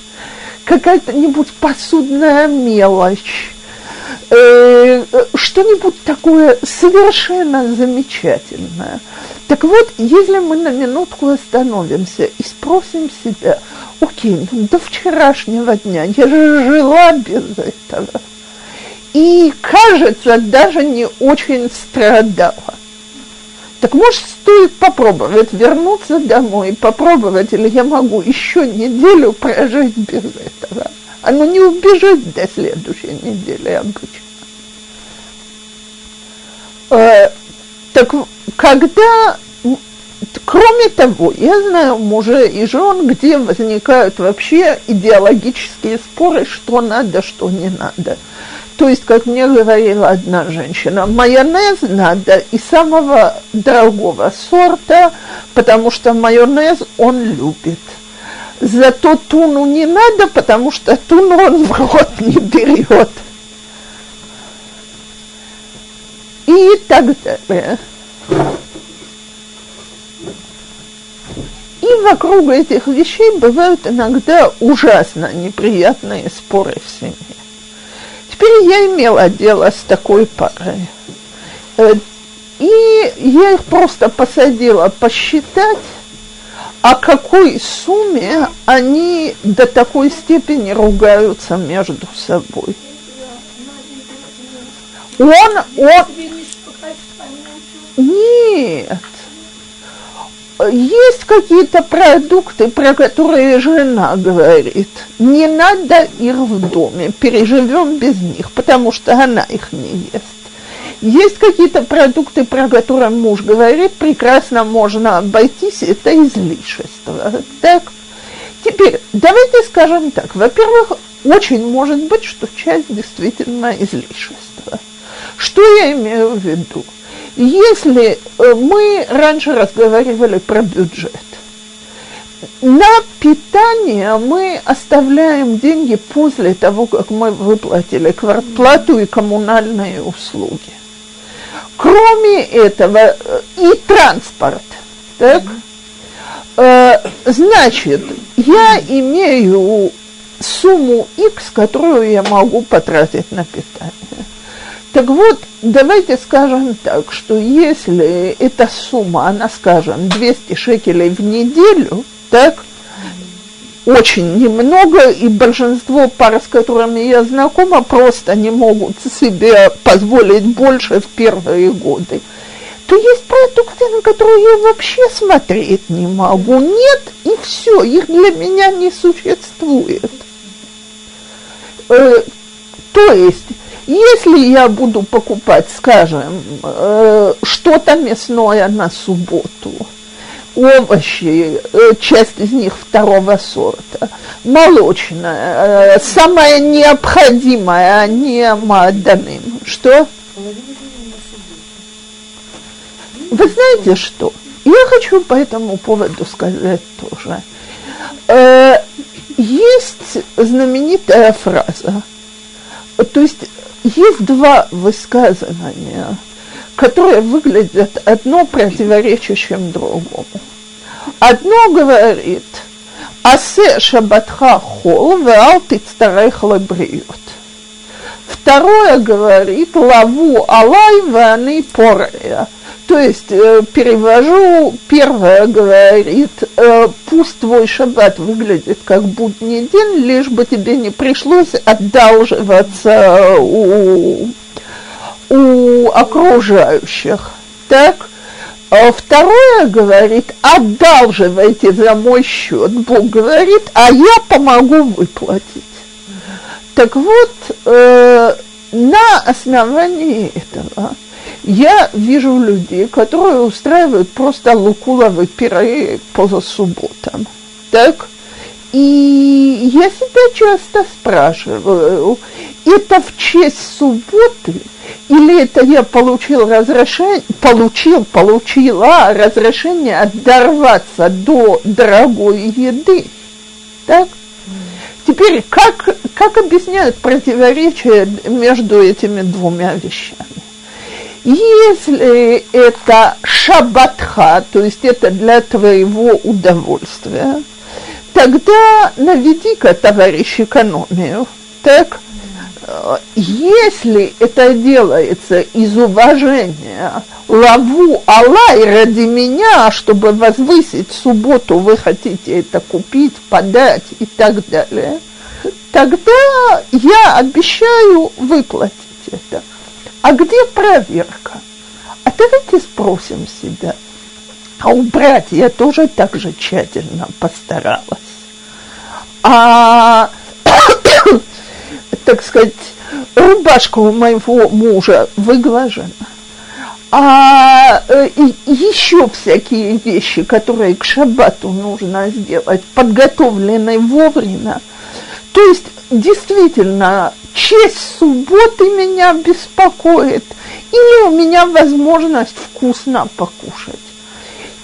какая-то-нибудь посудная мелочь, э, что-нибудь такое совершенно замечательное. Так вот, если мы на минутку остановимся и спросим себя, окей, ну до вчерашнего дня я же жила без этого, и, кажется, даже не очень страдала. Так может, стоит попробовать вернуться домой попробовать, или я могу еще неделю прожить без этого. Оно не убежит до следующей недели обычно. Э, так когда, кроме того, я знаю мужей и жен, где возникают вообще идеологические споры, что надо, что не надо. То есть, как мне говорила одна женщина, майонез надо и самого дорогого сорта, потому что майонез он любит. Зато туну не надо, потому что туну он в рот не берет. И так далее. И вокруг этих вещей бывают иногда ужасно неприятные споры в семье. Теперь я имела дело с такой парой. Э, и я их просто посадила посчитать, о какой сумме они до такой степени ругаются между собой. Он, он... Нет. Есть какие-то продукты, про которые жена говорит, не надо их в доме, переживем без них, потому что она их не ест. Есть какие-то продукты, про которые муж говорит, прекрасно можно обойтись, это излишество. Так? Теперь, давайте скажем так. Во-первых, очень может быть, что часть действительно излишества. Что я имею в виду? Если э, мы раньше разговаривали про бюджет, на питание мы оставляем деньги после того, как мы выплатили квартплату и коммунальные услуги. Кроме этого, э, и транспорт. Так? Э, значит, я имею сумму X, которую я могу потратить на питание. Так вот, давайте скажем так, что если эта сумма, она, скажем, 200 шекелей в неделю, так, очень немного, и большинство пар, с которыми я знакома, просто не могут себе позволить больше в первые годы, то есть продукты, на которые я вообще смотреть не могу. Нет, и все, их для меня не существует. Э, то есть если я буду покупать, скажем, э, что-то мясное на субботу, овощи, э, часть из них второго сорта, молочное, э, самое необходимое, а не маданым. Что? Вы знаете что? Я хочу по этому поводу сказать тоже. Есть знаменитая фраза, то есть есть два высказывания, которые выглядят одно противоречащим другому. Одно говорит, «Асе шабатха хол, веал тицтарех лабриют». Второе говорит, «Лаву алай, вани порея». То есть э, перевожу, первое говорит, э, пусть твой шаббат выглядит как будний день, лишь бы тебе не пришлось одалживаться у, у окружающих. Так? А второе говорит, одалживайте за мой счет. Бог говорит, а я помогу выплатить. Так вот, э, на основании этого я вижу людей, которые устраивают просто лукуловые пиры по субботам. Так? И я себя часто спрашиваю, это в честь субботы, или это я получил разрешение, получил, получила разрешение оторваться до дорогой еды. Так? Теперь, как, как объясняют противоречия между этими двумя вещами? Если это шабатха, то есть это для твоего удовольствия, тогда наведи-ка, товарищ, экономию. Так, если это делается из уважения лаву Аллай ради меня, чтобы возвысить субботу, вы хотите это купить, подать и так далее, тогда я обещаю выплатить это. А где проверка? А давайте спросим себя. А убрать я тоже так же тщательно постаралась. А, так сказать, рубашка у моего мужа выглажена. А э, и еще всякие вещи, которые к шаббату нужно сделать, подготовлены вовремя. То есть, действительно, честь субботы меня беспокоит, или у меня возможность вкусно покушать.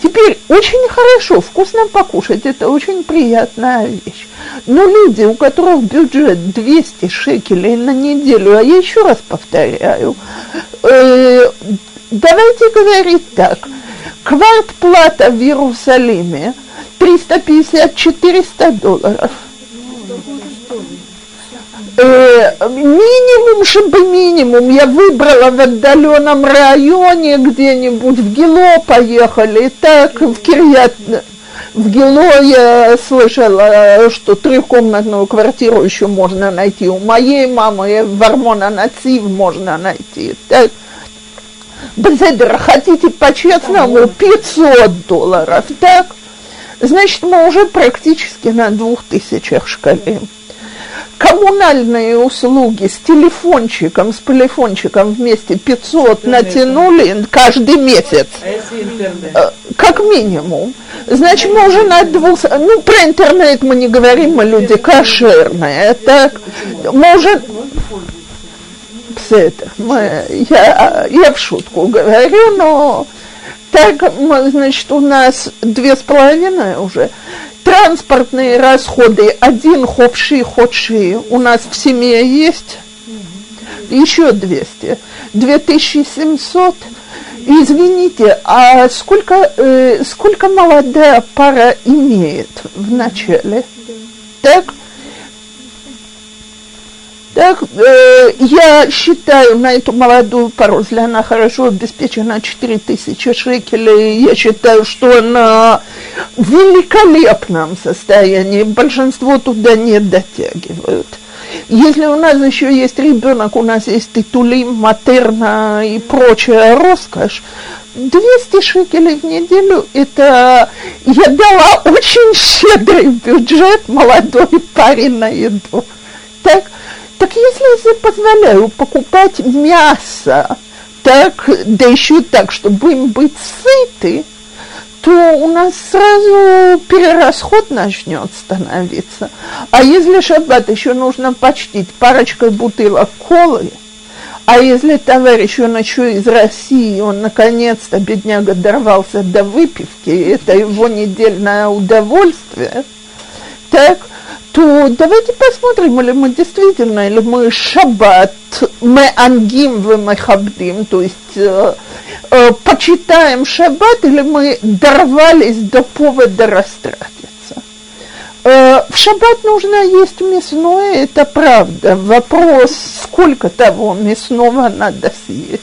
Теперь очень хорошо, вкусно покушать, это очень приятная вещь. Но люди, у которых бюджет 200 шекелей на неделю, а я еще раз повторяю, э, давайте говорить так, квартплата в Иерусалиме 350-400 долларов – Э, минимум, чтобы минимум. Я выбрала в отдаленном районе где-нибудь, в Гило поехали, так, в Кирьят, в Гило я слышала, что трехкомнатную квартиру еще можно найти. У моей мамы в Армона Нацив можно найти. Так, Бзедер, хотите по-честному 500 долларов, так? Значит, мы уже практически на двух тысячах шкалим коммунальные услуги с телефончиком, с телефончиком вместе 500 натянули каждый месяц. А если интернет? Э, как минимум. Значит, мы уже на двух... Ну, про интернет мы не говорим, мы люди кошерные. Так, мы уже... Это, мы, я, я в шутку говорю, но так, значит, у нас две с половиной уже Транспортные расходы, один ховши, ходши у нас в семье есть, еще 200, 2700. Извините, а сколько, э, сколько молодая пара имеет в начале? Так? Так, э, я считаю на эту молодую пару, если она хорошо обеспечена 4 тысячи шекелей, я считаю, что она в великолепном состоянии, большинство туда не дотягивают. Если у нас еще есть ребенок, у нас есть титулим, матерна и прочая роскошь, 200 шекелей в неделю – это я дала очень щедрый бюджет молодой паре на еду. Так, так если я позволяю покупать мясо, так, да еще так, чтобы им быть сыты, то у нас сразу перерасход начнет становиться. А если шаббат еще нужно почтить парочкой бутылок колы, а если товарищ, он еще из России, он наконец-то, бедняга, дорвался до выпивки, это его недельное удовольствие, так, то давайте посмотрим, или мы действительно, или мы шаббат, мы ангим в махабдим, то есть э, э, почитаем шаббат, или мы дорвались до повода растратиться. Э, в шаббат нужно есть мясное, это правда. Вопрос, сколько того мясного надо съесть.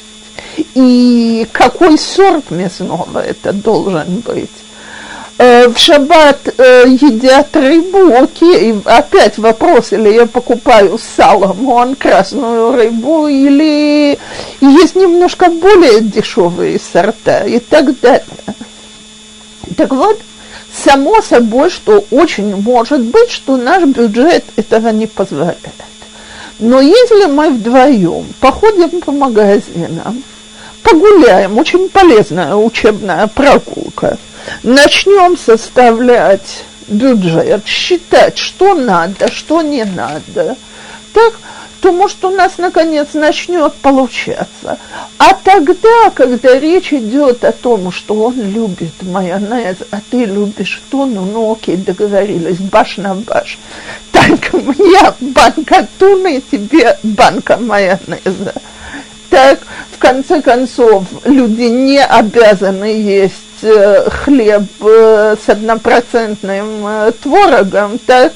И какой сорт мясного это должен быть. Э, в шаббат э, едят рыбу, окей, опять вопрос, или я покупаю саламон, красную рыбу, или есть немножко более дешевые сорта и так далее. Так вот, само собой, что очень может быть, что наш бюджет этого не позволяет. Но если мы вдвоем походим по магазинам, погуляем, очень полезная учебная прогулка – начнем составлять бюджет, считать, что надо, что не надо, так, то, может, у нас, наконец, начнет получаться. А тогда, когда речь идет о том, что он любит майонез, а ты любишь туну, ну окей, договорились, баш на баш. Так, мне банка туны, тебе банка майонеза. Так, в конце концов, люди не обязаны есть э, хлеб э, с однопроцентным э, творогом, так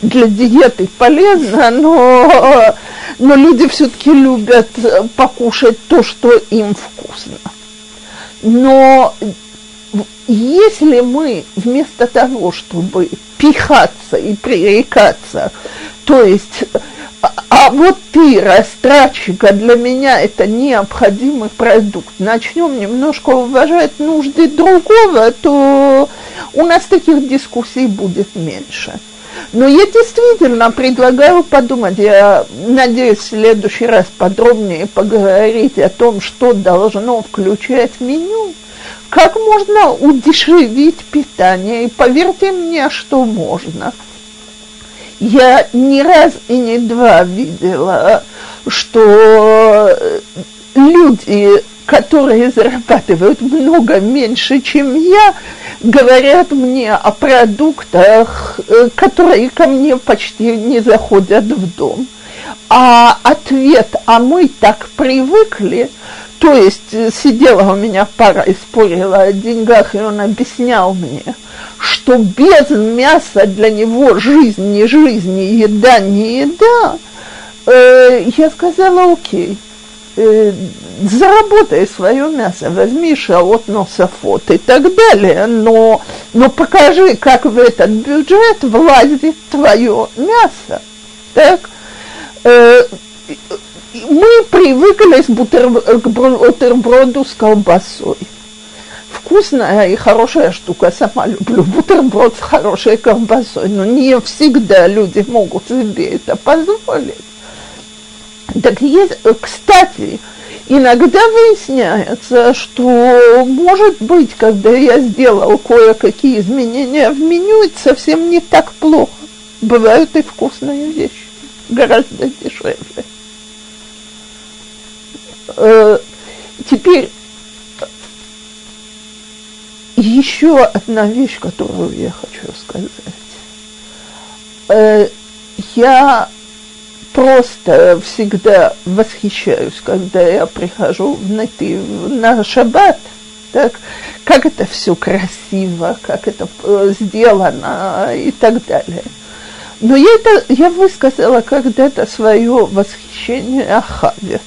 для диеты полезно, но, но люди все-таки любят покушать то, что им вкусно. Но если мы вместо того, чтобы пихаться и пререкаться, то есть а, а вот ты, растратчика, для меня это необходимый продукт, начнем немножко уважать нужды другого, то у нас таких дискуссий будет меньше. Но я действительно предлагаю подумать, я надеюсь в следующий раз подробнее поговорить о том, что должно включать меню, как можно удешевить питание, и поверьте мне, что можно – я не раз и не два видела, что люди, которые зарабатывают много меньше, чем я, говорят мне о продуктах, э, которые ко мне почти не заходят в дом. А ответ «а мы так привыкли», то есть э, сидела у меня пара и спорила о деньгах, и он объяснял мне – что без мяса для него жизнь не жизнь, не еда не еда, э, я сказала, окей, э, заработай свое мясо, возьми шалот, нософот и так далее, но, но покажи, как в этот бюджет влазит твое мясо. Так? Мы привыкли к бутерброду с колбасой вкусная и хорошая штука, сама люблю бутерброд с хорошей колбасой, но не всегда люди могут себе это позволить. Так есть, кстати, иногда выясняется, что, может быть, когда я сделал кое-какие изменения в меню, это совсем не так плохо. Бывают и вкусные вещи, гораздо дешевле. Э, теперь еще одна вещь, которую я хочу сказать. Э, я просто всегда восхищаюсь, когда я прихожу в на шаббат, так, как это все красиво, как это э, сделано и так далее. Но я, это, я высказала когда-то свое восхищение Ахаве.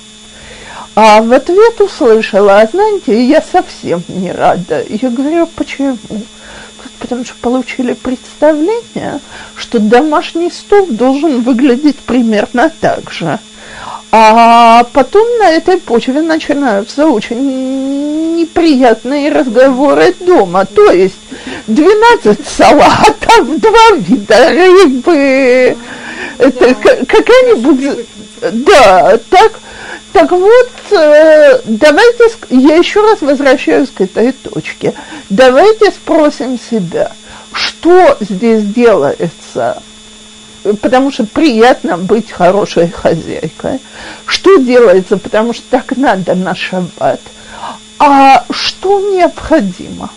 А в ответ услышала, а знаете, я совсем не рада. Я говорю, почему? Потому что получили представление, что домашний стол должен выглядеть примерно так же. А потом на этой почве начинаются очень неприятные разговоры дома. То есть 12 салатов, два вида рыбы, это какая-нибудь... Да, так так вот, э, давайте, я еще раз возвращаюсь к этой точке. Давайте спросим себя, что здесь делается, потому что приятно быть хорошей хозяйкой. Что делается, потому что так надо на шаббат. А что необходимо?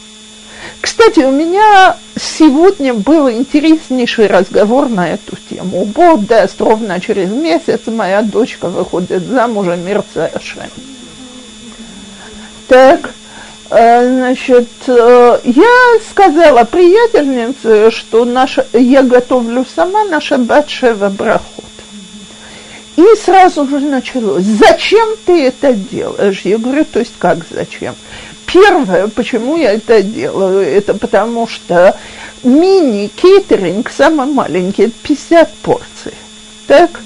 Кстати, у меня сегодня был интереснейший разговор на эту тему. Бог даст, ровно через месяц моя дочка выходит замуж, мерцающая. Так, э, значит, э, я сказала приятельнице, что наша, я готовлю сама на шаббат шева брахот. И сразу же началось, зачем ты это делаешь? Я говорю, то есть как зачем? Первое, почему я это делаю, это потому что мини-кейтеринг самый маленький, 50 порций. Так?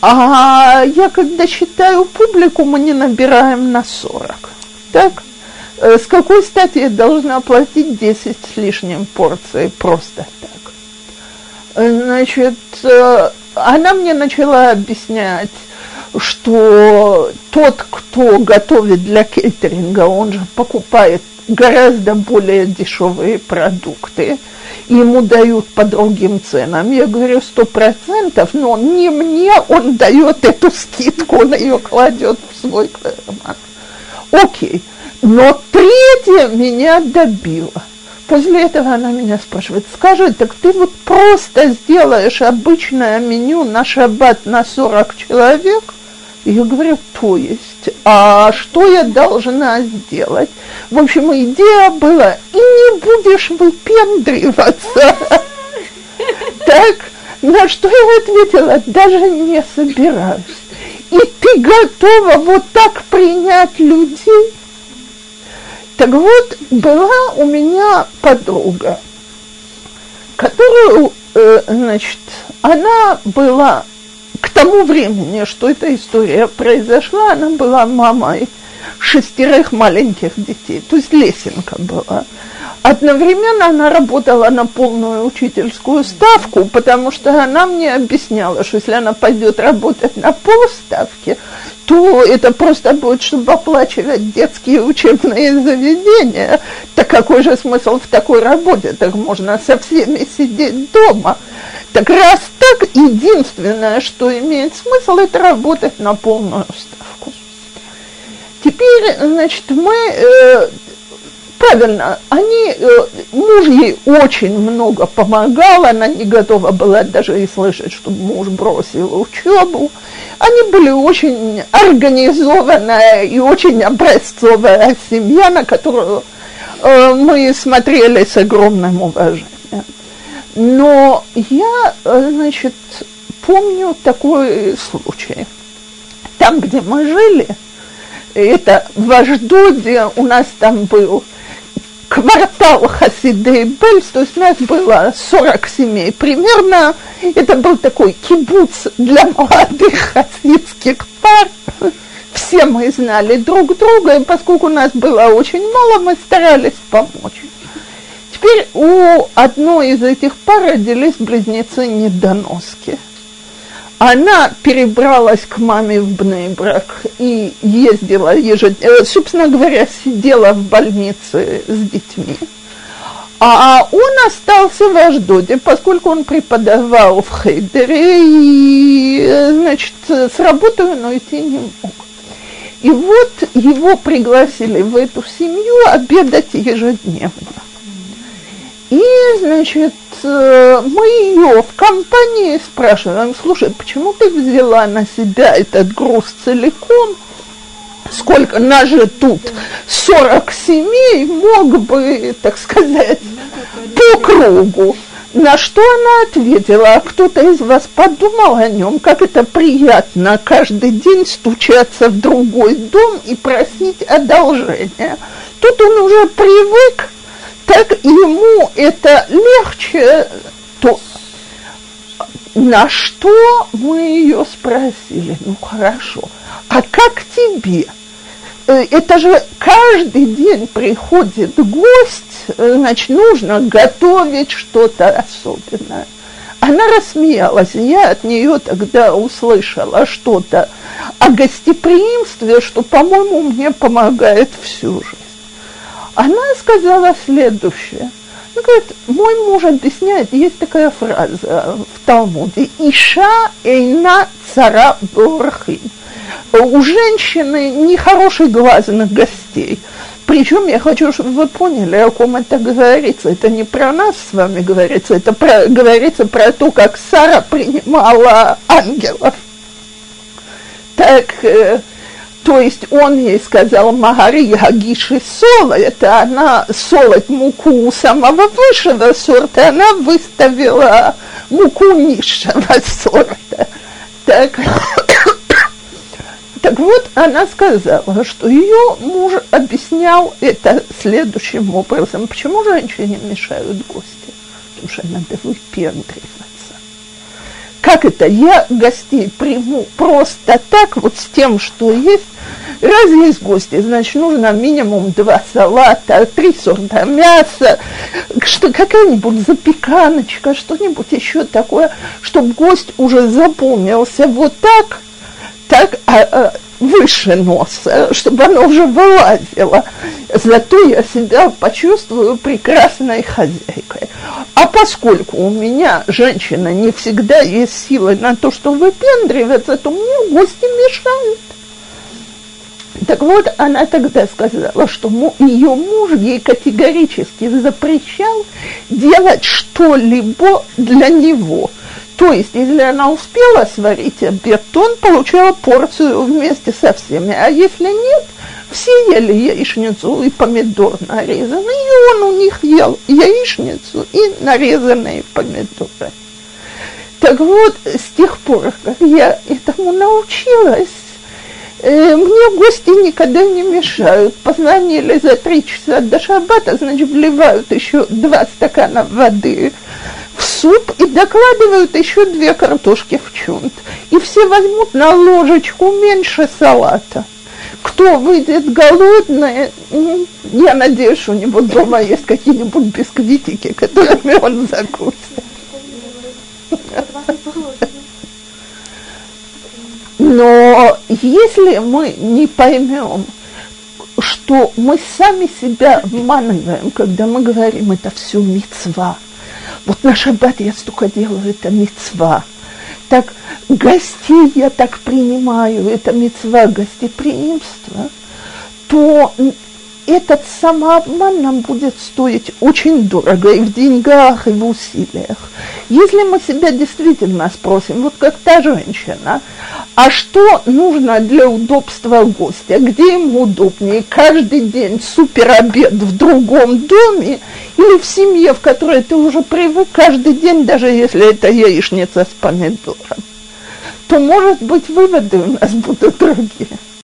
А я когда считаю публику, мы не набираем на 40. Так? Э, с какой стати я должна оплатить 10 с лишним порций просто так? Э, значит, э, она мне начала объяснять, что тот, кто готовит для кейтеринга, он же покупает гораздо более дешевые продукты, ему дают по другим ценам. Я говорю, сто процентов, но не мне он дает эту скидку, он ее кладет в свой карман. Окей, но третье меня добило. После этого она меня спрашивает, скажи, так ты вот просто сделаешь обычное меню на шаббат на 40 человек – Я говорю, то есть, а что я должна сделать? В общем, идея была, и не будешь выпендриваться. Так, на что я ответила, даже не собираюсь. И ты готова вот так принять людей? Так вот, была у меня подруга, которую, э, значит, она была к тому времени, что эта история произошла, она была мамой шестерых маленьких детей, то есть лесенка была. Одновременно она работала на полную учительскую ставку, потому что она мне объясняла, что если она пойдет работать на полставки, то это просто будет, чтобы оплачивать детские учебные заведения. Так какой же смысл в такой работе? Так можно со всеми сидеть дома. Так раз так, единственное, что имеет смысл, это работать на полную ставку. Теперь, значит, мы э, правильно, они, э, муж ей очень много помогал, она не готова была даже и слышать, что муж бросил учебу. Они были очень организованная и очень образцовая семья, на которую э, мы смотрели с огромным уважением. Но я, э, значит, помню такой случай. Там, где мы жили, это в Аждоде у нас там был квартал Хасидей Бельс, то есть у нас было 40 семей примерно. Это был такой кибуц для молодых хасидских пар. Все мы знали друг друга, и поскольку нас было очень мало, мы старались помочь. Теперь у одной из этих пар родились близнецы-недоноски – она перебралась к маме в Бнейбрак и ездила ежедневно, э, собственно говоря, сидела в больнице с детьми. А он остался в Аждоде, поскольку он преподавал в Хейдере, и, значит, с работы он уйти не мог. И вот его пригласили в эту семью обедать ежедневно. И, значит, Э, мы ее в компании спрашиваем, слушай, почему ты взяла на себя этот груз целиком? Сколько, нас же тут 40 семей, мог бы, так сказать, по кругу. На что она ответила, а кто-то из вас подумал о нем, как это приятно каждый день стучаться в другой дом и просить одолжения. Тут он уже привык так ему это легче, то на что мы ее спросили? Ну хорошо, а как тебе? Э, это же каждый день приходит гость, э, значит, нужно готовить что-то особенное. Она рассмеялась, я от нее тогда услышала что-то о гостеприимстве, что, по-моему, мне помогает всю жизнь она сказала следующее. Она говорит, мой муж объясняет, есть такая фраза в Талмуде, «Иша эйна цара борхин». У женщины нехороший глаз на гостей. Причем я хочу, чтобы вы поняли, о ком это говорится. Это не про нас с вами говорится, это про, говорится про то, как Сара принимала ангелов. Так, э, то есть он ей сказал, Магари Гагиши Сола, это она солоть муку самого высшего сорта, она выставила муку низшего сорта. Так, так вот, она сказала, что ее муж объяснял это следующим образом. Почему женщине мешают гости? Потому что надо выпендривать как это, я гостей приму просто так, вот с тем, что есть. Раз есть гости, значит, нужно минимум два салата, три сорта мяса, что, какая-нибудь запеканочка, что-нибудь еще такое, чтобы гость уже заполнился вот так, так, а, а, выше носа, чтобы оно уже вылазило. Зато я себя почувствую прекрасной хозяйкой. А поскольку у меня женщина не всегда есть силы на то, что выпендриваться, то мне гости мешают. Так вот, она тогда сказала, что ее муж ей категорически запрещал делать что-либо для него – То есть, если она успела сварить обед, то он получал порцию вместе со всеми. А если нет, все ели яичницу и помидор нарезанный, и он у них ел яичницу и нарезанные помидоры. Так вот, с тех пор, как я этому научилась, э, мне гости никогда не мешают. Позвонили за три часа до шаббата, значит, вливают еще два стакана воды в суп и докладывают еще две картошки в чунт. И все возьмут на ложечку меньше салата. Кто выйдет голодный, я надеюсь, у него дома есть какие-нибудь бисквитики, которыми он закусит. Но если мы не поймем, что мы сами себя обманываем, когда мы говорим, это все мецва. Вот на шаббат я столько делаю, это мецва. Так гостей я так принимаю, это мецва гостеприимства, то этот самообман нам будет стоить очень дорого и в деньгах, и в усилиях. Если мы себя действительно спросим, вот как та женщина, а что нужно для удобства гостя, где ему удобнее, каждый день супер обед в другом доме или в семье, в которой ты уже привык каждый день, даже если это яичница с помидором, то, может быть, выводы у нас будут другие.